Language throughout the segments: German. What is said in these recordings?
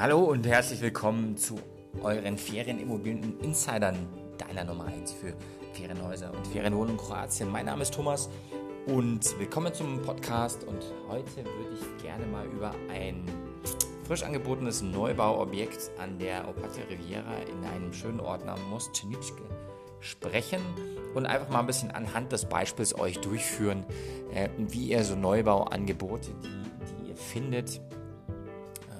Hallo und herzlich willkommen zu euren Ferienimmobilien Insidern, deiner Nummer 1 für Ferienhäuser und Ferienwohnungen Kroatien. Mein Name ist Thomas und willkommen zum Podcast und heute würde ich gerne mal über ein frisch angebotenes Neubauobjekt an der Opatia Riviera in einem schönen Ort namens Mosteničke sprechen und einfach mal ein bisschen anhand des Beispiels euch durchführen, äh, wie ihr so Neubauangebote, die, die ihr findet,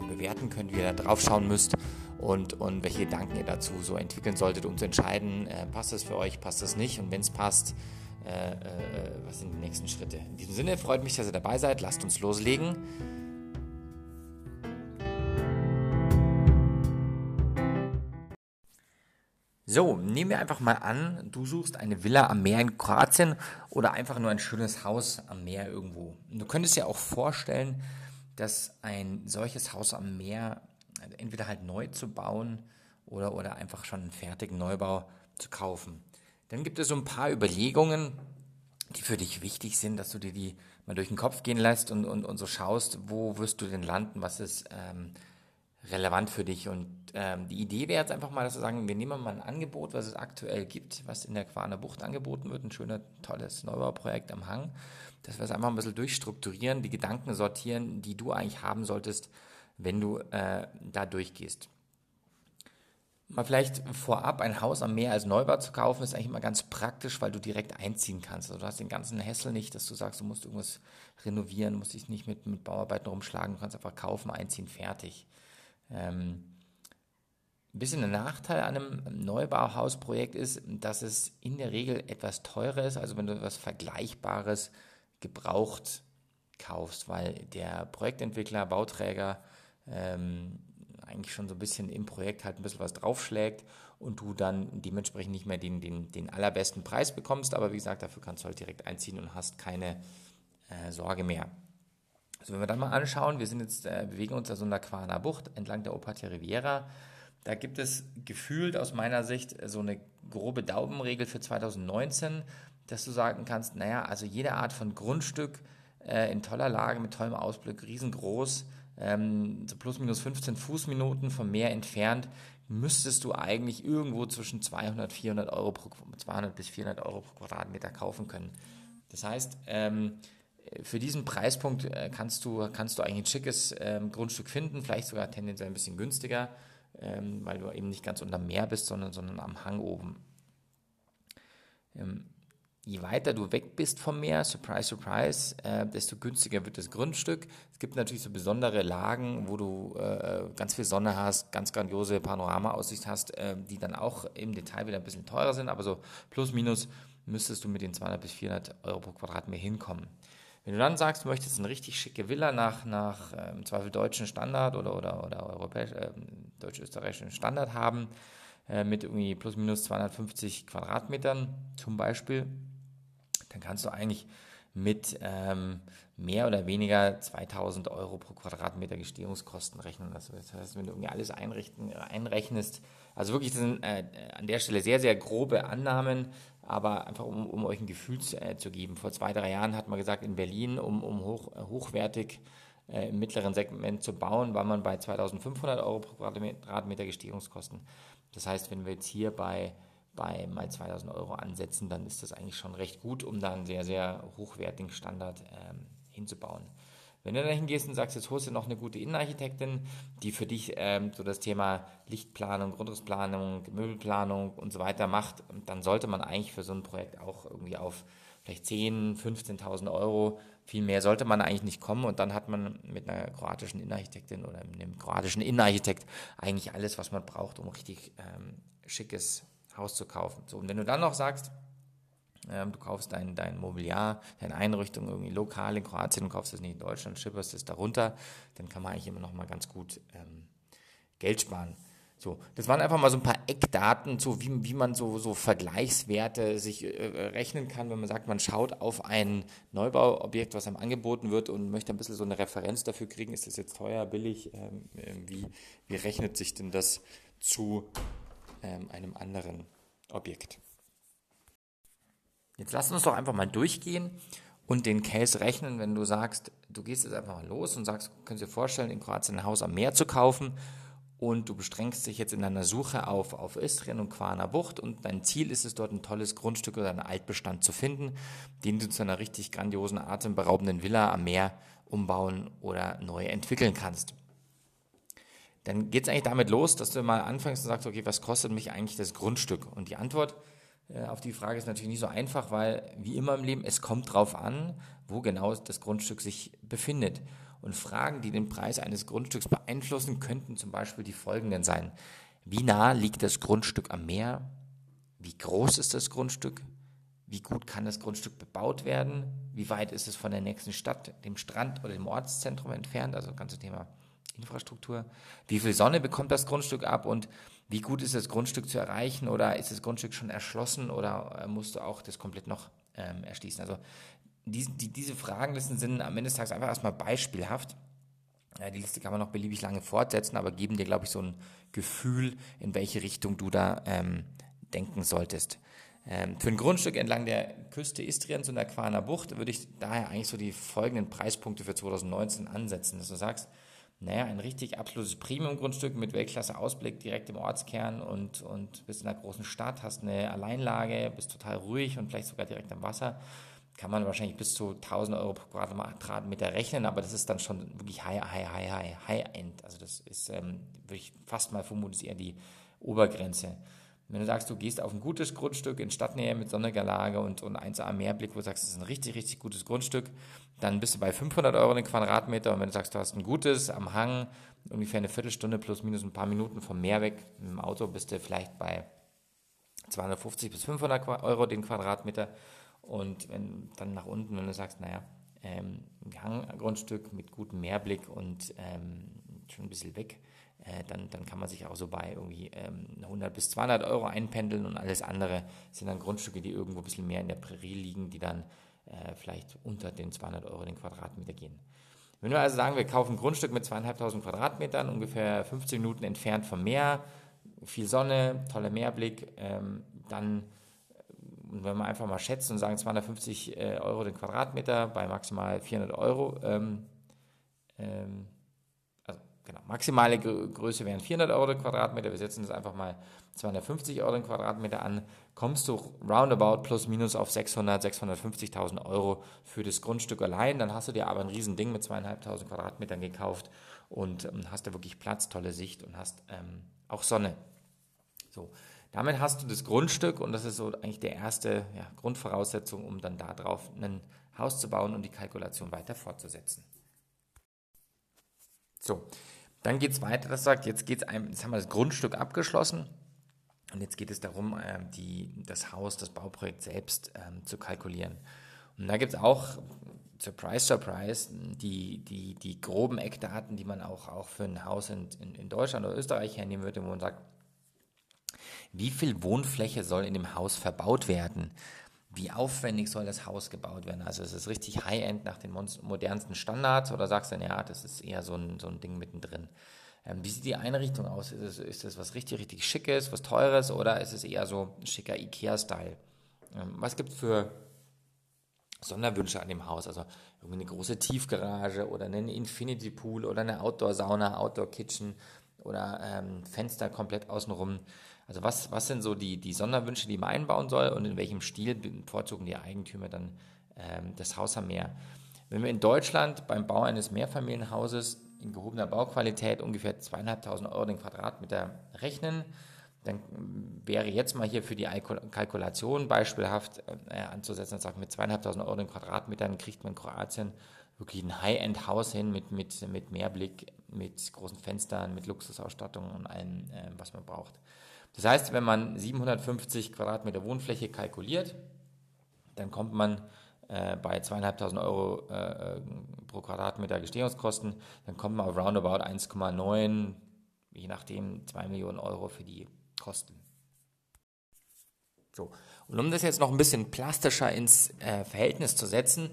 bewerten könnt, wie ihr da drauf schauen müsst und, und welche Gedanken ihr dazu so entwickeln solltet, um zu entscheiden, äh, passt das für euch, passt das nicht und wenn es passt, äh, äh, was sind die nächsten Schritte. In diesem Sinne freut mich, dass ihr dabei seid, lasst uns loslegen. So, nehmen wir einfach mal an, du suchst eine Villa am Meer in Kroatien oder einfach nur ein schönes Haus am Meer irgendwo. Du könntest dir auch vorstellen, dass ein solches Haus am Meer entweder halt neu zu bauen oder, oder einfach schon einen fertigen Neubau zu kaufen. Dann gibt es so ein paar Überlegungen, die für dich wichtig sind, dass du dir die mal durch den Kopf gehen lässt und, und, und so schaust, wo wirst du denn landen, was ist ähm, relevant für dich. Und ähm, die Idee wäre jetzt einfach mal, dass wir sagen, wir nehmen mal ein Angebot, was es aktuell gibt, was in der Quaner Bucht angeboten wird, ein schöner, tolles Neubauprojekt am Hang, dass wir es einfach ein bisschen durchstrukturieren, die Gedanken sortieren, die du eigentlich haben solltest, wenn du äh, da durchgehst. Mal vielleicht vorab ein Haus am Meer als Neubau zu kaufen, ist eigentlich immer ganz praktisch, weil du direkt einziehen kannst. Also du hast den ganzen Hessel nicht, dass du sagst, du musst irgendwas renovieren, musst dich nicht mit, mit Bauarbeiten rumschlagen, du kannst einfach kaufen, einziehen, fertig. Ähm, ein bisschen ein Nachteil an einem Neubauhausprojekt ist, dass es in der Regel etwas teurer ist, also wenn du etwas Vergleichbares gebraucht kaufst, weil der Projektentwickler, Bauträger ähm, eigentlich schon so ein bisschen im Projekt halt ein bisschen was draufschlägt und du dann dementsprechend nicht mehr den, den, den allerbesten Preis bekommst, aber wie gesagt, dafür kannst du halt direkt einziehen und hast keine äh, Sorge mehr. Also wenn wir dann mal anschauen, wir sind jetzt, äh, bewegen uns also in der Quana Bucht entlang der Opatia Riviera. Da gibt es gefühlt aus meiner Sicht so eine grobe Daumenregel für 2019, dass du sagen kannst, naja, also jede Art von Grundstück äh, in toller Lage, mit tollem Ausblick, riesengroß, ähm, so plus minus 15 Fußminuten vom Meer entfernt, müsstest du eigentlich irgendwo zwischen 200, 400 Euro pro, 200 bis 400 Euro pro Quadratmeter kaufen können. Das heißt, ähm, für diesen Preispunkt äh, kannst, du, kannst du eigentlich ein schickes ähm, Grundstück finden, vielleicht sogar tendenziell ein bisschen günstiger, ähm, weil du eben nicht ganz unter Meer bist, sondern, sondern am Hang oben. Ähm, je weiter du weg bist vom Meer, surprise, surprise, äh, desto günstiger wird das Grundstück. Es gibt natürlich so besondere Lagen, wo du äh, ganz viel Sonne hast, ganz grandiose Panoramaaussicht hast, äh, die dann auch im Detail wieder ein bisschen teurer sind, aber so plus minus müsstest du mit den 200 bis 400 Euro pro Quadratmeter hinkommen. Wenn du dann sagst, du möchtest eine richtig schicke Villa nach, nach äh, im Zweifel deutschen Standard oder, oder, oder europäisch, äh, deutsch-österreichischen Standard haben, äh, mit irgendwie plus minus 250 Quadratmetern zum Beispiel, dann kannst du eigentlich mit ähm, mehr oder weniger 2000 Euro pro Quadratmeter Gestehungskosten rechnen. Das heißt, wenn du irgendwie alles einrichten, einrechnest, also wirklich sind äh, an der Stelle sehr, sehr grobe Annahmen, aber einfach um, um euch ein Gefühl zu, äh, zu, geben. Vor zwei, drei Jahren hat man gesagt, in Berlin, um, um hoch, äh, hochwertig äh, im mittleren Segment zu bauen, war man bei 2500 Euro pro Quadratmeter Gestehungskosten. Das heißt, wenn wir jetzt hier bei, bei mal 2000 Euro ansetzen, dann ist das eigentlich schon recht gut, um da einen sehr, sehr hochwertigen Standard ähm, hinzubauen. Wenn du da hingehst und sagst, jetzt holst du noch eine gute Innenarchitektin, die für dich ähm, so das Thema Lichtplanung, Grundrissplanung, Möbelplanung und so weiter macht, dann sollte man eigentlich für so ein Projekt auch irgendwie auf vielleicht 10.000, 15.000 Euro, viel mehr sollte man eigentlich nicht kommen und dann hat man mit einer kroatischen Innenarchitektin oder einem kroatischen Innenarchitekt eigentlich alles, was man braucht, um richtig ähm, schickes Haus zu kaufen. So, und wenn du dann noch sagst, du kaufst dein, dein Mobiliar, deine Einrichtung irgendwie lokal in Kroatien und kaufst es nicht in Deutschland, schipperst es darunter, dann kann man eigentlich immer noch mal ganz gut ähm, Geld sparen. So, das waren einfach mal so ein paar Eckdaten, so wie, wie man so, so Vergleichswerte sich äh, rechnen kann, wenn man sagt, man schaut auf ein Neubauobjekt, was einem angeboten wird und möchte ein bisschen so eine Referenz dafür kriegen, ist das jetzt teuer, billig, ähm, wie, wie rechnet sich denn das zu ähm, einem anderen Objekt? Jetzt lass uns doch einfach mal durchgehen und den Case rechnen, wenn du sagst, du gehst jetzt einfach mal los und sagst, können Sie dir vorstellen, in Kroatien ein Haus am Meer zu kaufen und du bestrengst dich jetzt in deiner Suche auf, auf Istrien und Quaner Bucht und dein Ziel ist es, dort ein tolles Grundstück oder einen Altbestand zu finden, den du zu einer richtig grandiosen, atemberaubenden Villa am Meer umbauen oder neu entwickeln kannst. Dann geht es eigentlich damit los, dass du mal anfängst und sagst, okay, was kostet mich eigentlich das Grundstück? Und die Antwort äh, auf die Frage ist natürlich nicht so einfach, weil wie immer im Leben, es kommt drauf an, wo genau das Grundstück sich befindet. Und Fragen, die den Preis eines Grundstücks beeinflussen, könnten zum Beispiel die folgenden sein. Wie nah liegt das Grundstück am Meer? Wie groß ist das Grundstück? Wie gut kann das Grundstück bebaut werden? Wie weit ist es von der nächsten Stadt, dem Strand oder dem Ortszentrum entfernt? Also das ganze Thema Infrastruktur. Wie viel Sonne bekommt das Grundstück ab und wie gut ist das Grundstück zu erreichen oder ist das Grundstück schon erschlossen oder äh, musst du auch das komplett noch ähm, erschließen? Also die, die, diese Fragenlisten sind am Ende des Tages einfach erstmal beispielhaft. Ja, die Liste kann man noch beliebig lange fortsetzen, aber geben dir, glaube ich, so ein Gefühl, in welche Richtung du da ähm, denken solltest. Ähm, für ein Grundstück entlang der Küste Istriens und der Quaner Bucht würde ich daher eigentlich so die folgenden Preispunkte für 2019 ansetzen, dass du sagst, naja, ein richtig absolutes Premium-Grundstück mit Weltklasse-Ausblick direkt im Ortskern und, und bist in einer großen Stadt, hast eine Alleinlage, bist total ruhig und vielleicht sogar direkt am Wasser kann man wahrscheinlich bis zu 1000 Euro pro Quadratmeter rechnen, aber das ist dann schon wirklich high, high, high, high, high end. Also das ist, ähm, würde ich fast mal vermuten, ist eher die Obergrenze. Wenn du sagst, du gehst auf ein gutes Grundstück in Stadtnähe mit sonniger Lage und, und 1A Mehrblick, wo du sagst, das ist ein richtig, richtig gutes Grundstück, dann bist du bei 500 Euro den Quadratmeter. Und wenn du sagst, du hast ein gutes am Hang, ungefähr eine Viertelstunde plus minus ein paar Minuten vom Meer weg mit dem Auto, bist du vielleicht bei 250 bis 500 Euro den Quadratmeter. Und wenn dann nach unten, wenn du sagst, naja, ähm, ein Hanggrundstück mit gutem Meerblick und ähm, schon ein bisschen weg, äh, dann, dann kann man sich auch so bei irgendwie ähm, 100 bis 200 Euro einpendeln und alles andere sind dann Grundstücke, die irgendwo ein bisschen mehr in der Prärie liegen, die dann äh, vielleicht unter den 200 Euro den Quadratmeter gehen. Wenn wir also sagen, wir kaufen ein Grundstück mit zweieinhalbtausend Quadratmetern, ungefähr 15 Minuten entfernt vom Meer, viel Sonne, toller Meerblick, ähm, dann wenn wir einfach mal schätzen und sagen 250 äh, Euro den Quadratmeter bei maximal 400 Euro, ähm, ähm, genau, maximale Größe wären 400 Euro Quadratmeter, wir setzen das einfach mal 250 Euro Quadratmeter an, kommst du roundabout plus minus auf 600, 650.000 Euro für das Grundstück allein, dann hast du dir aber ein Riesending mit zweieinhalbtausend Quadratmetern gekauft und ähm, hast da wirklich Platz, tolle Sicht und hast ähm, auch Sonne. So, damit hast du das Grundstück und das ist so eigentlich der erste ja, Grundvoraussetzung, um dann darauf ein Haus zu bauen und die Kalkulation weiter fortzusetzen. So, dann geht es weiter, das sagt, jetzt geht's einem, jetzt haben wir das Grundstück abgeschlossen und jetzt geht es darum, ähm, die, das Haus, das Bauprojekt selbst ähm, zu kalkulieren. Und da gibt es auch, Surprise, Surprise, die, die, die groben Eckdaten, die man auch, auch für ein Haus in, in, in Deutschland oder Österreich hernehmen würde, wo man sagt, wie viel Wohnfläche soll in dem Haus verbaut werden? Wie aufwendig soll das Haus gebaut werden? Also ist es richtig High-End nach den modernsten Standards oder sagst du, ja, das ist eher so ein, so ein Ding mittendrin? Ähm, wie sieht die Einrichtung aus? Ist es, ist es was richtig, richtig Schickes, was Teures oder ist es eher so schicker Ikea-Style? Ähm, was gibt es für Sonderwünsche an dem Haus? Also irgendwie eine große Tiefgarage oder einen Infinity Pool oder eine Outdoor-Sauna, Outdoor-Kitchen oder ähm, Fenster komplett außenrum. Also was, was sind so die, die Sonderwünsche, die man einbauen soll und in welchem Stil bevorzugen die Eigentümer dann ähm, das Haus am Meer? Wenn wir in Deutschland beim Bau eines Mehrfamilienhauses in gehobener Bauqualität ungefähr zweieinhalbtausend Euro den Quadratmeter rechnen, dann wäre jetzt mal hier für die Kalkulation beispielhaft äh, anzusetzen und sagen, mit zweieinhalbtausend Euro den Quadratmetern kriegt man in Kroatien wirklich ein High-End-Haus hin mit, mit, mit Mehrblick, mit großen Fenstern, mit Luxusausstattung und allem, äh, was man braucht. Das heißt, wenn man 750 Quadratmeter Wohnfläche kalkuliert, dann kommt man äh, bei zweieinhalbtausend Euro äh, pro Quadratmeter Gestehungskosten, dann kommt man auf roundabout 1,9, je nachdem 2 Millionen Euro für die Kosten. So, und um das jetzt noch ein bisschen plastischer ins äh, Verhältnis zu setzen,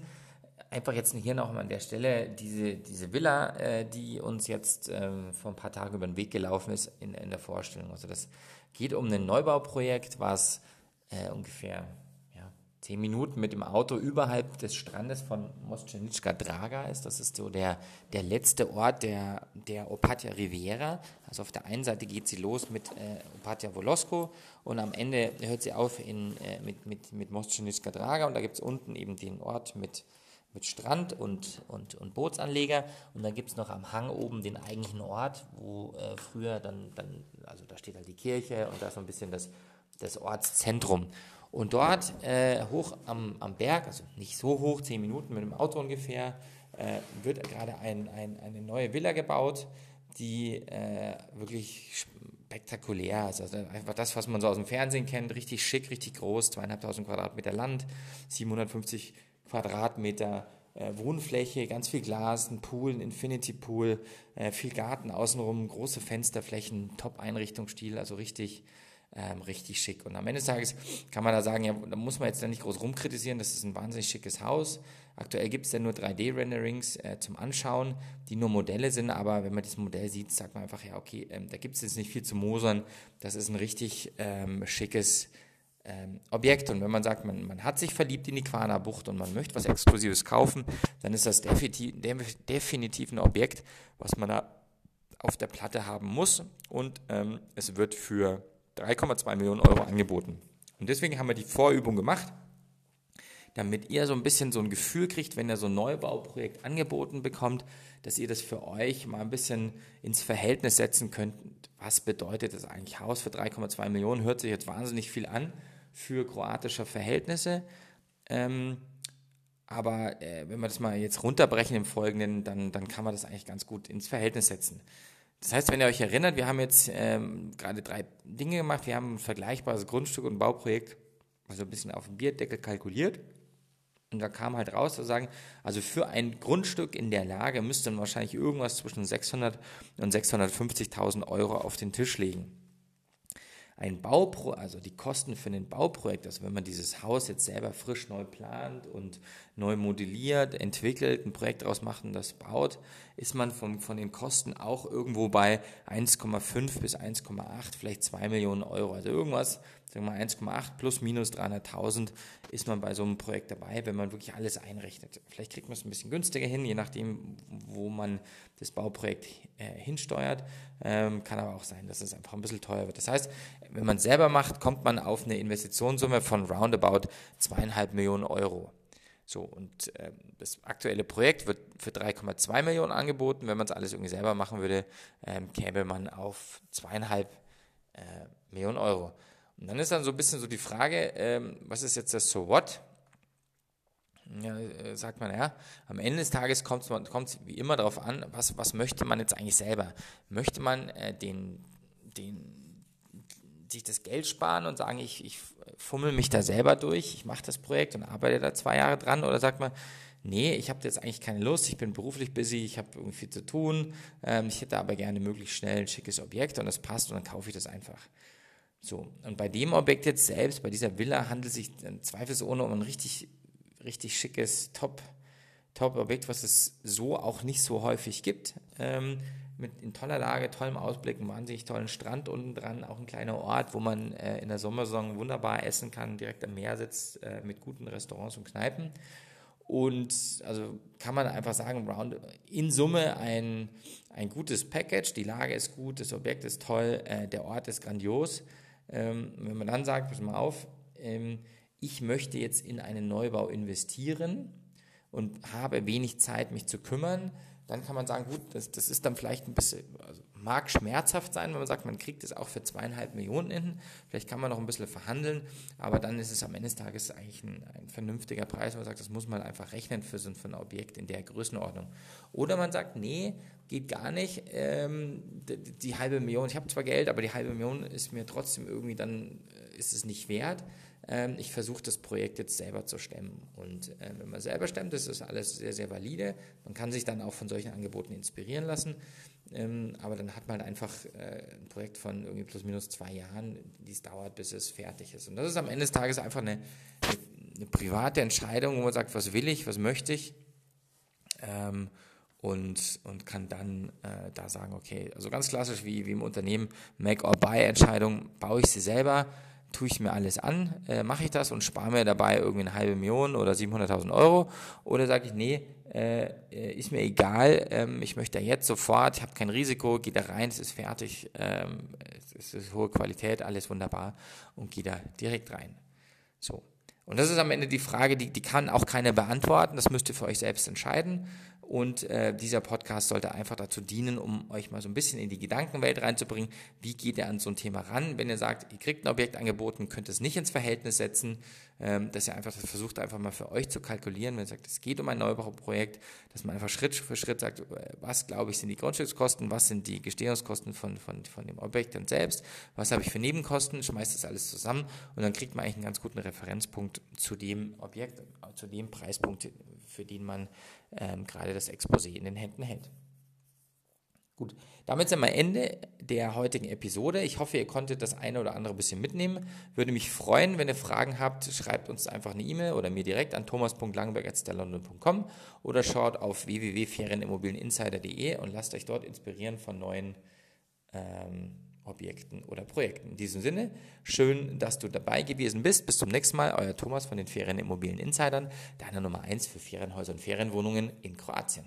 einfach jetzt hier noch mal an der Stelle diese, diese Villa, äh, die uns jetzt ähm, vor ein paar Tagen über den Weg gelaufen ist in, in der Vorstellung. Also das geht um ein Neubauprojekt, was äh, ungefähr ja, zehn Minuten mit dem Auto überhalb des Strandes von Moschenitschka Draga ist. Das ist so der, der letzte Ort der, der Opatia Riviera. Also auf der einen Seite geht sie los mit äh, Opatia Volosko und am Ende hört sie auf in, äh, mit, mit, mit Moschenitschka Draga und da gibt es unten eben den Ort mit, mit Strand und, und, und Bootsanleger und dann gibt es noch am Hang oben den eigentlichen Ort, wo äh, früher dann, dann, also da steht halt die Kirche und da ist so ein bisschen das, das Ortszentrum. Und dort äh, hoch am, am Berg, also nicht so hoch, zehn Minuten mit dem Auto ungefähr, äh, wird gerade ein, ein, eine neue Villa gebaut, die äh, wirklich spektakulär ist. Also einfach das, was man so aus dem Fernsehen kennt, richtig schick, richtig groß, zweieinhalbtausend Quadratmeter Land, 750 Quadratmeter äh, Wohnfläche, ganz viel Glas, ein Pool, ein Infinity Pool, äh, viel Garten außenrum, große Fensterflächen, Top-Einrichtungsstil, also richtig ähm, richtig schick. Und am Ende des Tages kann man da sagen, ja, da muss man jetzt dann nicht groß rumkritisieren, das ist ein wahnsinnig schickes Haus. Aktuell gibt es ja nur 3D-Renderings äh, zum Anschauen, die nur Modelle sind, aber wenn man das Modell sieht, sagt man einfach, ja, okay, ähm, da gibt es jetzt nicht viel zu mosern, das ist ein richtig ähm, schickes ähm, Objekt. Und wenn man sagt, man, man hat sich verliebt in die Quana Bucht und man möchte was Exklusives kaufen, dann ist das definitiv, definitiv ein Objekt, was man da auf der Platte haben muss. Und ähm, es wird für 3,2 Millionen Euro angeboten. Und deswegen haben wir die Vorübung gemacht, damit ihr so ein bisschen so ein Gefühl kriegt, wenn ihr so ein Neubauprojekt angeboten bekommt, dass ihr das für euch mal ein bisschen ins Verhältnis setzen könnt. Was bedeutet das eigentlich? Haus für 3,2 Millionen hört sich jetzt wahnsinnig viel an für kroatische Verhältnisse. Ähm, aber äh, wenn wir das mal jetzt runterbrechen im Folgenden, dann, dann kann man das eigentlich ganz gut ins Verhältnis setzen. Das heißt, wenn ihr euch erinnert, wir haben jetzt ähm, gerade drei Dinge gemacht. Wir haben ein vergleichbares Grundstück und Bauprojekt, also ein bisschen auf dem Bierdeckel kalkuliert. Und da kam halt raus, zu sagen, also für ein Grundstück in der Lage müsste man wahrscheinlich irgendwas zwischen 600 und 650.000 Euro auf den Tisch legen ein Baupro, also die Kosten für ein Bauprojekt, also wenn man dieses Haus jetzt selber frisch neu plant und neu modelliert, entwickelt, ein Projekt daraus macht und das baut, ist man vom, von den Kosten auch irgendwo bei 1,5 bis 1,8, vielleicht 2 Millionen Euro. Also irgendwas, sagen wir mal 1,8 plus minus 300.000 ist man bei so einem Projekt dabei, wenn man wirklich alles einrechnet. Vielleicht kriegt man es ein bisschen günstiger hin, je nachdem, wo man das Bauprojekt äh, hinsteuert. Ähm, kann aber auch sein, dass es einfach ein bisschen teuer wird. Das heißt, wenn man es selber macht, kommt man auf eine Investitionssumme von roundabout zweieinhalb Millionen Euro. So, und äh, das aktuelle Projekt wird für 3,2 Millionen angeboten. Wenn man es alles irgendwie selber machen würde, ähm, käme man auf zweieinhalb äh, Millionen Euro. Und dann ist dann so ein bisschen so die Frage, ähm, was ist jetzt das So What? Ja, äh, sagt man, ja, am Ende des Tages kommt es wie immer darauf an, was, was möchte man jetzt eigentlich selber? Möchte man äh, den, den, sich das Geld sparen und sagen, ich, ich fummel mich da selber durch, ich mache das Projekt und arbeite da zwei Jahre dran? Oder sagt man, nee, ich habe jetzt eigentlich keine Lust, ich bin beruflich busy, ich habe irgendwie viel zu tun, ähm, ich hätte aber gerne möglichst schnell ein schickes Objekt und das passt und dann kaufe ich das einfach. So, und bei dem Objekt jetzt selbst, bei dieser Villa, handelt es sich zweifelsohne um ein richtig richtig schickes Top, Top-Objekt, was es so auch nicht so häufig gibt. Ähm, mit in toller Lage, tollem Ausblick, einem wahnsinnig tollen Strand unten dran, auch ein kleiner Ort, wo man äh, in der Sommersaison wunderbar essen kann, direkt am Meer sitzt, äh, mit guten Restaurants und Kneipen. Und also kann man einfach sagen, round, in Summe ein, ein gutes Package, die Lage ist gut, das Objekt ist toll, äh, der Ort ist grandios. Ähm, wenn man dann sagt, pass mal auf, ähm, ich möchte jetzt in einen Neubau investieren und habe wenig Zeit, mich zu kümmern, dann kann man sagen, gut, das, das ist dann vielleicht ein bisschen, also mag schmerzhaft sein, wenn man sagt, man kriegt es auch für zweieinhalb Millionen hin. Vielleicht kann man noch ein bisschen verhandeln, aber dann ist es am Ende des Tages eigentlich ein, ein vernünftiger Preis, wo man sagt, das muss man einfach rechnen für so ein Objekt in der Größenordnung. Oder man sagt, nee, geht gar nicht, ähm, die, die halbe Million, ich habe zwar Geld, aber die halbe Million ist mir trotzdem irgendwie dann, äh, ist es nicht wert ähm, ich versuche das Projekt jetzt selber zu stemmen. Und äh, wenn man selber stemmt, ist das alles sehr, sehr valide. Man kann sich dann auch von solchen Angeboten inspirieren lassen. Ähm, aber dann hat man einfach äh, ein Projekt von irgendwie plus minus zwei Jahren, die es dauert, bis es fertig ist. Und das ist am Ende des Tages einfach eine, eine, eine private Entscheidung, wo man sagt, was will ich, was möchte ich. Ähm, und, und kann dann äh, da sagen, okay, also ganz klassisch wie, wie im Unternehmen, Make-or-Buy-Entscheidung, baue ich sie selber, tue ich mir alles an, äh, mache ich das und spare mir dabei irgendwie eine halbe Million oder 700.000 Euro? Oder sage ich, nee, äh, äh, ist mir egal, ähm, ich möchte da jetzt sofort, ich habe kein Risiko, gehe da rein, es ist fertig, ähm, es ist hohe Qualität, alles wunderbar und gehe da direkt rein. So. Und das ist am Ende die Frage, die, die kann auch keiner beantworten, das müsst ihr für euch selbst entscheiden. Und äh, dieser Podcast sollte einfach dazu dienen, um euch mal so ein bisschen in die Gedankenwelt reinzubringen. Wie geht ihr an so ein Thema ran? Wenn ihr sagt, ihr kriegt ein Objekt angeboten, könnt es nicht ins Verhältnis setzen, ähm, dass ihr einfach das versucht, einfach mal für euch zu kalkulieren. Wenn ihr sagt, es geht um ein Neubauprojekt, dass man einfach Schritt für Schritt sagt, was glaube ich sind die Grundstückskosten, was sind die Gestehungskosten von, von, von dem Objekt dann selbst, was habe ich für Nebenkosten, schmeißt das alles zusammen und dann kriegt man eigentlich einen ganz guten Referenzpunkt zu dem Objekt, zu dem Preispunkt, für den man ähm, gerade das Exposé in den Händen hält. Gut, damit sind wir Ende der heutigen Episode. Ich hoffe, ihr konntet das eine oder andere bisschen mitnehmen. Würde mich freuen, wenn ihr Fragen habt, schreibt uns einfach eine E-Mail oder mir direkt an thomas.langenberg.sterlondon.com oder schaut auf www.ferienemmobilieninsider.de und lasst euch dort inspirieren von neuen ähm, Objekten oder Projekten. In diesem Sinne, schön, dass du dabei gewesen bist. Bis zum nächsten Mal, euer Thomas von den Ferienemmobilien Insidern, deiner Nummer 1 für Ferienhäuser und Ferienwohnungen in Kroatien.